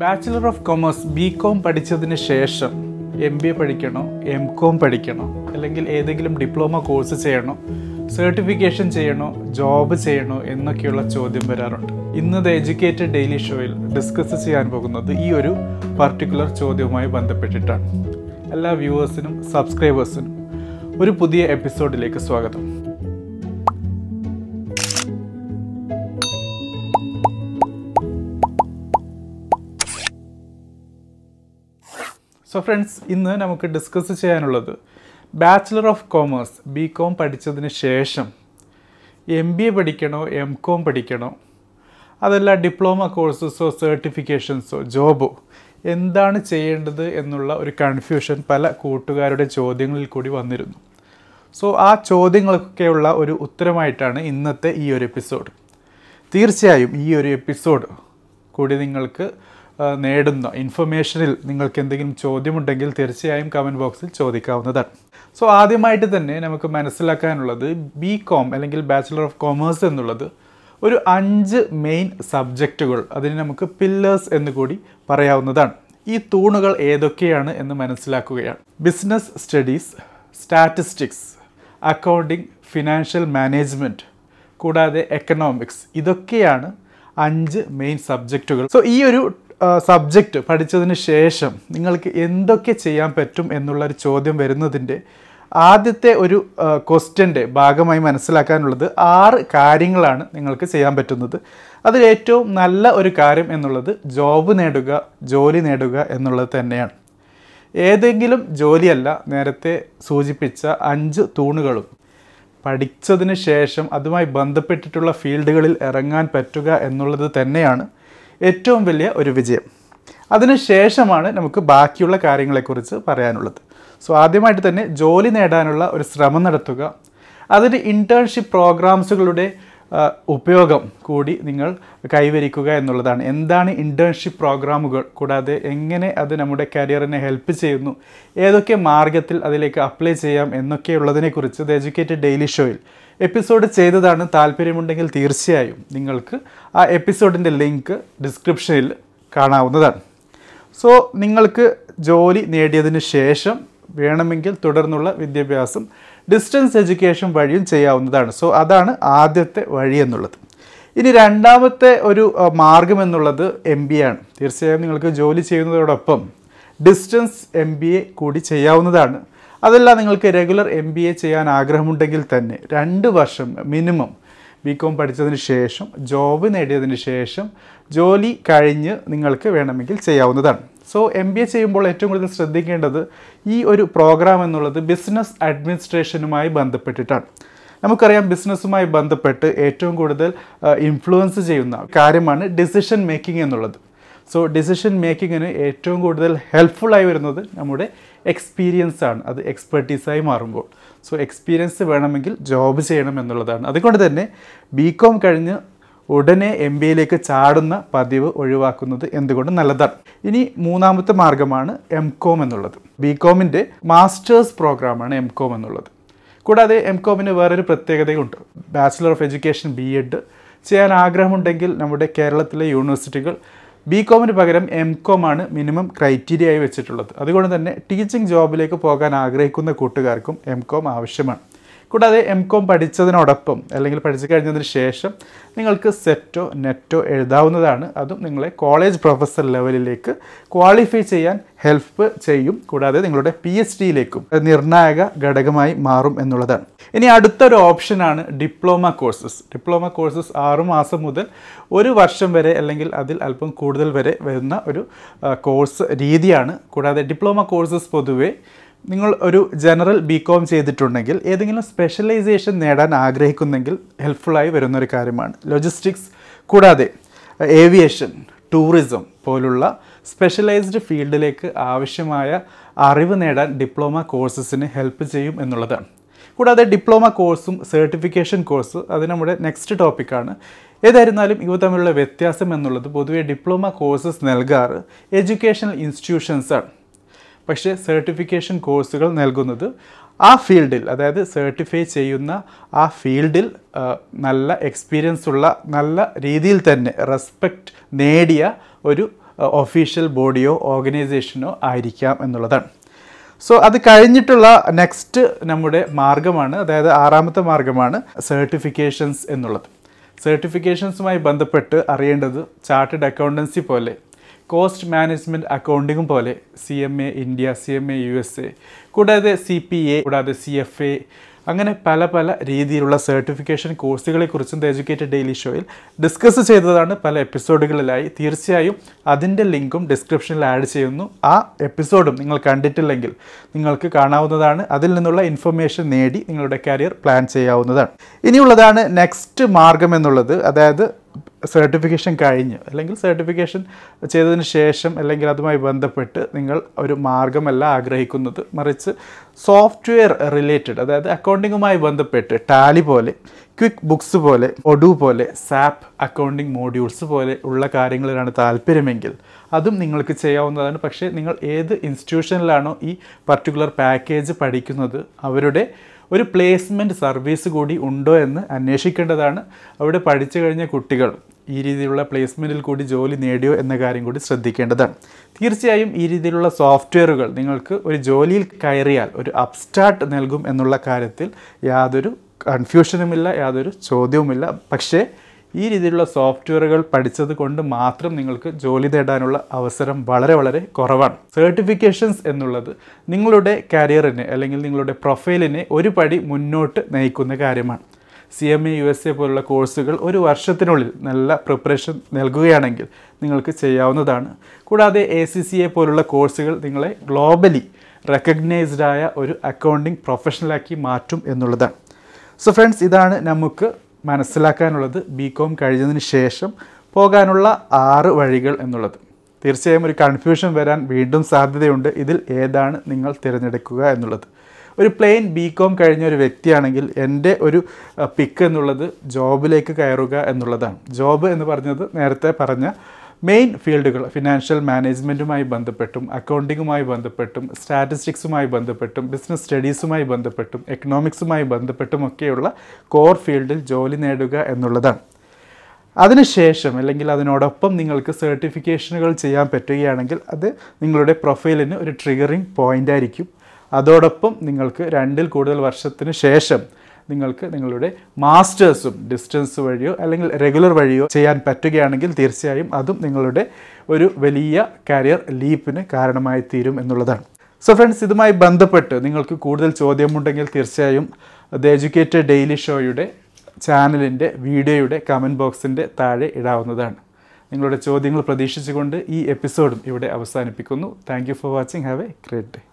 Bachelor of commerce B com പഠിച്ചതിന് ശേഷം M B A പഠിക്കണോ എം കോം പഠിക്കണോ അല്ലെങ്കിൽ ഏതെങ്കിലും ഡിപ്ലോമ കോഴ്സ് ചെയ്യണോ സർട്ടിഫിക്കേഷൻ ചെയ്യണോ ജോബ് ചെയ്യണോ എന്നൊക്കെയുള്ള ചോദ്യം വരാറുണ്ട്. ഇന്നത്തെ എഡ്യൂക്കേറ്റഡ് ഡെയിലി ഷോയിൽ ഡിസ്കസ് ചെയ്യാൻ പോകുന്നത് ഈ ഒരു പർട്ടിക്കുലർ ചോദ്യവുമായി ബന്ധപ്പെട്ടിട്ടാണ്. എല്ലാ വ്യൂവേഴ്സിനും സബ്സ്ക്രൈബേഴ്സിനും ഒരു പുതിയ എപ്പിസോഡിലേക്ക് സ്വാഗതം. സോ ഫ്രണ്ട്സ് ഇന്ന് നമുക്ക് ഡിസ്കസ് ചെയ്യാനുള്ളത് bachelor of commerce B com പഠിച്ചതിന് ശേഷം എം ബി എ പഠിക്കണോ എം കോം പഠിക്കണോ? അതല്ല ഡിപ്ലോമ കോഴ്സസോ സർട്ടിഫിക്കേഷൻസോ ജോബോ എന്താണ് ചെയ്യേണ്ടത് എന്നുള്ള ഒരു കൺഫ്യൂഷൻ പല കൂട്ടുകാരുടെ ചോദ്യങ്ങളിൽ കൂടി വന്നിരുന്നു. സോ ആ ചോദ്യങ്ങൾക്കൊക്കെയുള്ള ഒരു ഉത്തരമായിട്ടാണ് ഇന്നത്തെ ഈ ഒരു എപ്പിസോഡ് തീർച്ചയായും ഈ ഒരു എപ്പിസോഡ് കൂടി നിങ്ങൾക്ക് നേടുന്ന ഇൻഫർമേഷനിൽ നിങ്ങൾക്ക് എന്തെങ്കിലും ചോദ്യമുണ്ടെങ്കിൽ തീർച്ചയായും കമന്റ് ബോക്സിൽ ചോദിക്കാവുന്നതാണ്. സോ ആദ്യമായിട്ട് തന്നെ നമുക്ക് മനസ്സിലാക്കാനുള്ളത് ബി കോം അല്ലെങ്കിൽ ബാച്ചിലർ ഓഫ് കോമേഴ്സ് എന്നുള്ളത് ഒരു അഞ്ച് മെയിൻ സബ്ജക്റ്റുകൾ അതിന് നമുക്ക് പില്ലേഴ്സ് എന്ന് കൂടി പറയാവുന്നതാണ്. ഈ തൂണുകൾ ഏതൊക്കെയാണ് എന്ന് മനസ്സിലാക്കുകയാണ്. Business studies statistics accounting financial management കൂടാതെ എക്കണോമിക്സ് ഇതൊക്കെയാണ് അഞ്ച് മെയിൻ സബ്ജക്റ്റുകൾ സോ ഈ ഒരു സബ്ജക്റ്റ് പഠിച്ചതിന് ശേഷം നിങ്ങൾക്ക് എന്തൊക്കെ ചെയ്യാൻ പറ്റും എന്നുള്ളൊരു ചോദ്യം വരുന്നതിന്റെ ആദ്യത്തെ ഒരു ക്വസ്റ്റ്യന്റെ ഭാഗമായി മനസ്സിലാക്കാനുള്ളത് ആറ് കാര്യങ്ങളാണ് നിങ്ങൾക്ക് ചെയ്യാൻ പറ്റുന്നത്. അതിൽ ഏറ്റവും നല്ല ഒരു കാര്യം എന്നുള്ളത് ജോബ് നേടുക ജോലി നേടുക എന്നുള്ളത് തന്നെയാണ്. ഏതെങ്കിലും ജോലിയല്ല നേരത്തെ സൂചിപ്പിച്ച അഞ്ച് തൂണുകളും. പഠിച്ചതിന് ശേഷം അതുമായി ബന്ധപ്പെട്ടിട്ടുള്ള ഫീൽഡുകളിൽ ഇറങ്ങാൻ പറ്റുക എന്നുള്ളത് തന്നെയാണ്. ഏറ്റവും വലിയ ഒരു വിജയം. അതിനുശേഷമാണ് നമുക്ക് ബാക്കിയുള്ള കാര്യങ്ങളെക്കുറിച്ച് പറയാനുള്ളത്. സോ ആദ്യമായിട്ട് തന്നെ ജോലി നേടാനുള്ള ഒരു ശ്രമം നടത്തുക. അതിന് ഇന്റേൺഷിപ്പ് പ്രോഗ്രാംസുകളുടെ ഉപയോഗം കൂടി നിങ്ങൾ കൈവരിക്കുക എന്നുള്ളതാണ്. എന്താണ് ഇന്റേൺഷിപ്പ് പ്രോഗ്രാമുകൾ കൂടാതെ എങ്ങനെ അത് നമ്മുടെ കരിയറിനെ ഹെൽപ്പ് ചെയ്യുന്നു? ഏതൊക്കെ മാർഗത്തിൽ അതിലേക്ക് അപ്ലൈ ചെയ്യാം എന്നൊക്കെയുള്ളതിനെക്കുറിച്ച് ദ എജ്യൂക്കേറ്റഡ് ഡെയിലി ഷോയിൽ എപ്പിസോഡ് ചെയ്തതാണ് താല്പര്യമുണ്ടെങ്കിൽ തീർച്ചയായും നിങ്ങൾക്ക് ആ എപ്പിസോഡിന്റെ ലിങ്ക് ഡിസ്ക്രിപ്ഷനിൽ കാണാവുന്നതാണ്. സോ നിങ്ങൾക്ക് ജോലി നേടിയതിന് ശേഷം വേണമെങ്കിൽ തുടർന്നുള്ള വിദ്യാഭ്യാസം ഡിസ്റ്റൻസ് എഡ്യൂക്കേഷൻ വഴിയും ചെയ്യാവുന്നതാണ്. സോ അതാണ് ആദ്യത്തെ വഴി എന്നുള്ളത്. ഇനി രണ്ടാമത്തെ ഒരു മാർഗം എന്നുള്ളത് എം ബി ആണ്. തീർച്ചയായും നിങ്ങൾക്ക് ജോലി ചെയ്യുന്നതോടൊപ്പം ഡിസ്റ്റൻസ് എം ബി എ കൂടി ചെയ്യാവുന്നതാണ്. അതല്ല നിങ്ങൾക്ക് റെഗുലർ എം ബി എ ചെയ്യാൻ ആഗ്രഹമുണ്ടെങ്കിൽ തന്നെ രണ്ട് വർഷം മിനിമം ബി കോം പഠിച്ചതിന് ശേഷം ജോബ് നേടിയതിന് ശേഷം ജോലി കഴിഞ്ഞ് നിങ്ങൾക്ക് വേണമെങ്കിൽ ചെയ്യാവുന്നതാണ്. സോ എം ബി എ ചെയ്യുമ്പോൾ ഏറ്റവും കൂടുതൽ ശ്രദ്ധിക്കേണ്ടത് ഈ ഒരു പ്രോഗ്രാം എന്നുള്ളത് ബിസിനസ് അഡ്മിനിസ്ട്രേഷനുമായി ബന്ധപ്പെട്ടിട്ടാണ്. നമുക്കറിയാം ബിസിനസ്സുമായി ബന്ധപ്പെട്ട് ഏറ്റവും കൂടുതൽ ഇൻഫ്ലുവൻസ് ചെയ്യുന്ന കാര്യമാണ് ഡിസിഷൻ മേക്കിംഗ് എന്നുള്ളത്. സോ ഡിസിഷൻ മേക്കിങ്ങിന് ഏറ്റവും കൂടുതൽ ഹെൽപ്ഫുള്ളായി വരുന്നത് നമ്മുടെ എക്സ്പീരിയൻസ് ആണ്. അത് എക്സ്പെർട്ടീസായി മാറുമ്പോൾ. സോ എക്സ്പീരിയൻസ് വേണമെങ്കിൽ ജോബ് ചെയ്യണം എന്നുള്ളതാണ്. അതുകൊണ്ട് തന്നെ ബി കോം കഴിഞ്ഞ് ഉടനെ എം ബി എയിലേക്ക് ചാടുന്ന പതിവ് ഒഴിവാക്കുന്നത് എന്തുകൊണ്ട് നല്ലതാണ്. ഇനി മൂന്നാമത്തെ മാർഗമാണ് എം കോം എന്നുള്ളത്. ബി കോമിന്റെ മാസ്റ്റേഴ്സ് പ്രോഗ്രാമാണ് എം കോം എന്നുള്ളത്. കൂടാതെ എം കോമിന് വേറൊരു പ്രത്യേകതയുണ്ട്. Bachelor of education B ed ചെയ്യാൻ ആഗ്രഹമുണ്ടെങ്കിൽ നമ്മുടെ കേരളത്തിലെ യൂണിവേഴ്സിറ്റികൾ ബി കോമിന് പകരം എം കോം ആണ് മിനിമം ക്രൈറ്റീരിയ ആയി വെച്ചിട്ടുള്ളത്. അതുകൊണ്ട് തന്നെ ടീച്ചിങ് ജോബിലേക്ക് പോകാൻ ആഗ്രഹിക്കുന്ന കൂട്ടുകാർക്കും എം കോം ആവശ്യമാണ്. കൂടാതെ എം കോം പഠിച്ചതിനോടൊപ്പം അല്ലെങ്കിൽ പഠിച്ചു കഴിഞ്ഞതിന് ശേഷം നിങ്ങൾക്ക് സെറ്റോ നെറ്റോ എഴുതാവുന്നതാണ്. അതും നിങ്ങളെ കോളേജ് പ്രൊഫസർ ലെവലിലേക്ക് ക്വാളിഫൈ ചെയ്യാൻ ഹെൽപ്പ് ചെയ്യും. കൂടാതെ നിങ്ങളുടെ പി എച്ച് ഡിയിലേക്കും നിർണായക ഘടകമായി മാറും എന്നുള്ളതാണ്. ഇനി അടുത്തൊരു ഓപ്ഷനാണ് ഡിപ്ലോമ കോഴ്സസ്. ഡിപ്ലോമ കോഴ്സസ് ആറു മാസം മുതൽ ഒരു വർഷം വരെ അല്ലെങ്കിൽ അതിൽ അല്പം കൂടുതൽ വരെ വരുന്ന ഒരു കോഴ്സ് രീതിയാണ്. കൂടാതെ ഡിപ്ലോമ കോഴ്സസ് പൊതുവേ നിങ്ങൾ ഒരു ജനറൽ ബി കോം ചെയ്തിട്ടുണ്ടെങ്കിൽ ഏതെങ്കിലും സ്പെഷ്യലൈസേഷൻ നേടാൻ ആഗ്രഹിക്കുന്നെങ്കിൽ ഹെൽപ്ഫുള്ളായി വരുന്നൊരു കാര്യമാണ്. ലോജിസ്റ്റിക്സ് കൂടാതെ ഏവിയേഷൻ ടൂറിസം പോലുള്ള സ്പെഷ്യലൈസ്ഡ് ഫീൽഡിലേക്ക് ആവശ്യമായ അറിവ് നേടാൻ ഡിപ്ലോമ കോഴ്സസിന് ഹെൽപ്പ് ചെയ്യും എന്നുള്ളതാണ്. കൂടാതെ ഡിപ്ലോമ കോഴ്സും സർട്ടിഫിക്കേഷൻ കോഴ്സ് അത് നമ്മുടെ നെക്സ്റ്റ് ടോപ്പിക്കാണ് ഏതായിരുന്നാലും ഇവ തമ്മിലുള്ള വ്യത്യാസം എന്നുള്ളത് പൊതുവെ ഡിപ്ലോമ കോഴ്സസ് നൽകാറ് എഡ്യൂക്കേഷണൽ ഇൻസ്റ്റിറ്റ്യൂഷൻസ് ആണ്. പക്ഷേ സർട്ടിഫിക്കേഷൻ കോഴ്സുകൾ നൽകുന്നത് ആ ഫീൽഡിൽ അതായത് സർട്ടിഫൈ ചെയ്യുന്ന ആ ഫീൽഡിൽ നല്ല എക്സ്പീരിയൻസ് ഉള്ള നല്ല രീതിയിൽ തന്നെ റെസ്പെക്റ്റ് നേടിയ ഒരു ഒഫീഷ്യൽ ബോഡിയോ ഓർഗനൈസേഷനോ ആയിരിക്കാം എന്നുള്ളതാണ്. സോ അത് കഴിഞ്ഞിട്ടുള്ള നെക്സ്റ്റ് നമ്മുടെ മാർഗമാണ് അതായത് ആറാമത്തെ മാർഗമാണ് സർട്ടിഫിക്കേഷൻസ് എന്നുള്ളത്. സർട്ടിഫിക്കേഷൻസുമായി ബന്ധപ്പെട്ട് അറിയേണ്ടത് ചാർട്ടേഡ് അക്കൗണ്ടൻസി പോലെ കോസ്റ്റ് മാനേജ്മെന്റ് അക്കൗണ്ടിങ്ങും പോലെ C M A India C M A U S A കൂടാതെ സി പി എ കൂടാതെ സി എഫ് എ അങ്ങനെ പല പല രീതിയിലുള്ള സർട്ടിഫിക്കേഷൻ കോഴ്സുകളെക്കുറിച്ചും ദ എഡ്യൂക്കേറ്റഡ് ഡെയിലി ഷോയിൽ ഡിസ്കസ് ചെയ്തതാണ് പല എപ്പിസോഡുകളിലായി. തീർച്ചയായും അതിന്റെ ലിങ്കും ഡിസ്ക്രിപ്ഷനിൽ ആഡ് ചെയ്യുന്നു. ആ എപ്പിസോഡും നിങ്ങൾ കണ്ടിട്ടില്ലെങ്കിൽ നിങ്ങൾക്ക് കാണാവുന്നതാണ്. അതിൽ നിന്നുള്ള ഇൻഫർമേഷൻ നേടി നിങ്ങളുടെ കരിയർ പ്ലാൻ ചെയ്യാവുന്നതാണ്. ഇനിയുള്ളതാണ് നെക്സ്റ്റ് മാർഗം എന്നുള്ളത്. അതായത് സർട്ടിഫിക്കേഷൻ കഴിഞ്ഞ് അല്ലെങ്കിൽ സർട്ടിഫിക്കേഷൻ ചെയ്തതിന് ശേഷം അല്ലെങ്കിൽ അതുമായി ബന്ധപ്പെട്ട് നിങ്ങൾ ഒരു മാർഗമല്ല ആഗ്രഹിക്കുന്നത്. മറിച്ച് സോഫ്റ്റ്വെയർ റിലേറ്റഡ് അതായത് അക്കൗണ്ടിങ്ങുമായി ബന്ധപ്പെട്ട് ടാലി പോലെ ക്വിക്ക് ബുക്സ് പോലെ ഒഡു പോലെ സാപ്പ് അക്കൗണ്ടിങ് മോഡ്യൂൾസ് പോലെ ഉള്ള കാര്യങ്ങളിലാണ് താല്പര്യമെങ്കിൽ അതും നിങ്ങൾക്ക് ചെയ്യാവുന്നതാണ്. പക്ഷേ നിങ്ങൾ ഏത് ഇൻസ്റ്റിറ്റ്യൂഷനിലാണോ ഈ പർട്ടിക്കുലർ പാക്കേജ് പഠിക്കുന്നത് അവരുടെ ഒരു പ്ലേസ്മെന്റ് സർവീസ് കൂടി ഉണ്ടോ എന്ന് അന്വേഷിക്കേണ്ടതാണ്. അവിടെ പഠിച്ചു കഴിഞ്ഞ കുട്ടികൾ ഈ രീതിയിലുള്ള പ്ലേസ്മെന്റിൽ കൂടി ജോലി നേടിയോ എന്ന കാര്യം കൂടി ശ്രദ്ധിക്കേണ്ടതാണ്. തീർച്ചയായും ഈ രീതിയിലുള്ള സോഫ്റ്റ്വെയറുകൾ നിങ്ങൾക്ക് ഒരു ജോലിയിൽ കയറിയാൽ ഒരു അപ്സ്റ്റാർട്ട് നൽകും എന്നുള്ള കാര്യത്തിൽ യാതൊരു കൺഫ്യൂഷനുമില്ല യാതൊരു ചോദ്യവുമില്ല. പക്ഷേ ഈ രീതിയിലുള്ള സോഫ്റ്റ്വെയറുകൾ പഠിച്ചത് കൊണ്ട് മാത്രം നിങ്ങൾക്ക് ജോലി നേടാനുള്ള അവസരം വളരെ വളരെ കുറവാണ്. സർട്ടിഫിക്കേഷൻസ് എന്നുള്ളത് നിങ്ങളുടെ കരിയറിനെ അല്ലെങ്കിൽ നിങ്ങളുടെ പ്രൊഫൈലിനെ ഒരു പടി മുന്നോട്ട് നയിക്കുന്ന കാര്യമാണ്. C M A U S A പോലുള്ള കോഴ്സുകൾ ഒരു വർഷത്തിനുള്ളിൽ നല്ല പ്രിപ്പറേഷൻ നൽകുകയാണെങ്കിൽ നിങ്ങൾക്ക് ചെയ്യാവുന്നതാണ്. കൂടാതെ എ സി സി എ പോലുള്ള കോഴ്സുകൾ നിങ്ങളെ ഗ്ലോബലി റെക്കഗ്നൈസ്ഡ് ആയ ഒരു അക്കൗണ്ടിങ് പ്രൊഫഷണലാക്കി മാറ്റും എന്നുള്ളതാണ്. സോ ഫ്രണ്ട്സ് ഇതാണ് നമുക്ക് മനസ്സിലാക്കാനുള്ളത് ബി കോം കഴിഞ്ഞതിന് ശേഷം പോകാനുള്ള ആറ് വഴികൾ എന്നുള്ളത്. തീർച്ചയായും ഒരു കൺഫ്യൂഷൻ വരാൻ വീണ്ടും സാധ്യതയുണ്ട്. ഇതിൽ ഏതാണ് നിങ്ങൾ തിരഞ്ഞെടുക്കുക എന്നുള്ളത്. ഒരു പ്ലെയിൻ ബി കോം കഴിഞ്ഞ ഒരു വ്യക്തിയാണെങ്കിൽ എന്റെ ഒരു പിക്ക് എന്നുള്ളത് ജോബിലേക്ക് കയറുക എന്നുള്ളതാണ്. ജോബ് എന്ന് പറഞ്ഞത് നേരത്തെ പറഞ്ഞ മെയിൻ ഫീൽഡുകൾ ഫിനാൻഷ്യൽ മാനേജ്മെന്റുമായി ബന്ധപ്പെട്ടും അക്കൗണ്ടിങ്ങുമായി ബന്ധപ്പെട്ടും സ്റ്റാറ്റിസ്റ്റിക്സുമായി ബന്ധപ്പെട്ടും ബിസിനസ് സ്റ്റഡീസുമായി ബന്ധപ്പെട്ടും എക്കണോമിക്സുമായി ബന്ധപ്പെട്ടും ഒക്കെയുള്ള കോർ ഫീൽഡിൽ ജോലി നേടുക എന്നുള്ളതാണ്. അതിനുശേഷം അല്ലെങ്കിൽ അതിനോടൊപ്പം നിങ്ങൾക്ക് സർട്ടിഫിക്കേഷനുകൾ ചെയ്യാൻ പറ്റുകയാണെങ്കിൽ അത് നിങ്ങളുടെ പ്രൊഫൈലിന് ഒരു ട്രിഗറിങ് പോയിന്റ് ആയിരിക്കും. അതോടൊപ്പം നിങ്ങൾക്ക് രണ്ടിൽ കൂടുതൽ വർഷത്തിന് ശേഷം നിങ്ങൾക്ക് നിങ്ങളുടെ മാസ്റ്റേഴ്സും ഡിസ്റ്റൻസ് വഴിയോ അല്ലെങ്കിൽ റെഗുലർ വഴിയോ ചെയ്യാൻ പറ്റുകയാണെങ്കിൽ തീർച്ചയായും അതും നിങ്ങളുടെ ഒരു വലിയ കരിയർ ലീപ്പിന് കാരണമായി തീരും എന്നുള്ളതാണ്. സോ ഫ്രണ്ട്സ് ഇതുമായി ബന്ധപ്പെട്ട് നിങ്ങൾക്ക് കൂടുതൽ ചോദ്യമുണ്ടെങ്കിൽ തീർച്ചയായും ദ എജ്യൂക്കേറ്റഡ് ഡെയിലി ഷോയുടെ ചാനലിന്റെ വീഡിയോയുടെ കമന്റ് ബോക്സിന്റെ താഴെ ഇടാവുന്നതാണ്. നിങ്ങളുടെ ചോദ്യങ്ങൾ പ്രതീക്ഷിച്ചുകൊണ്ട് ഈ എപ്പിസോഡും ഇവിടെ അവസാനിപ്പിക്കുന്നു. Thank for watching have a great day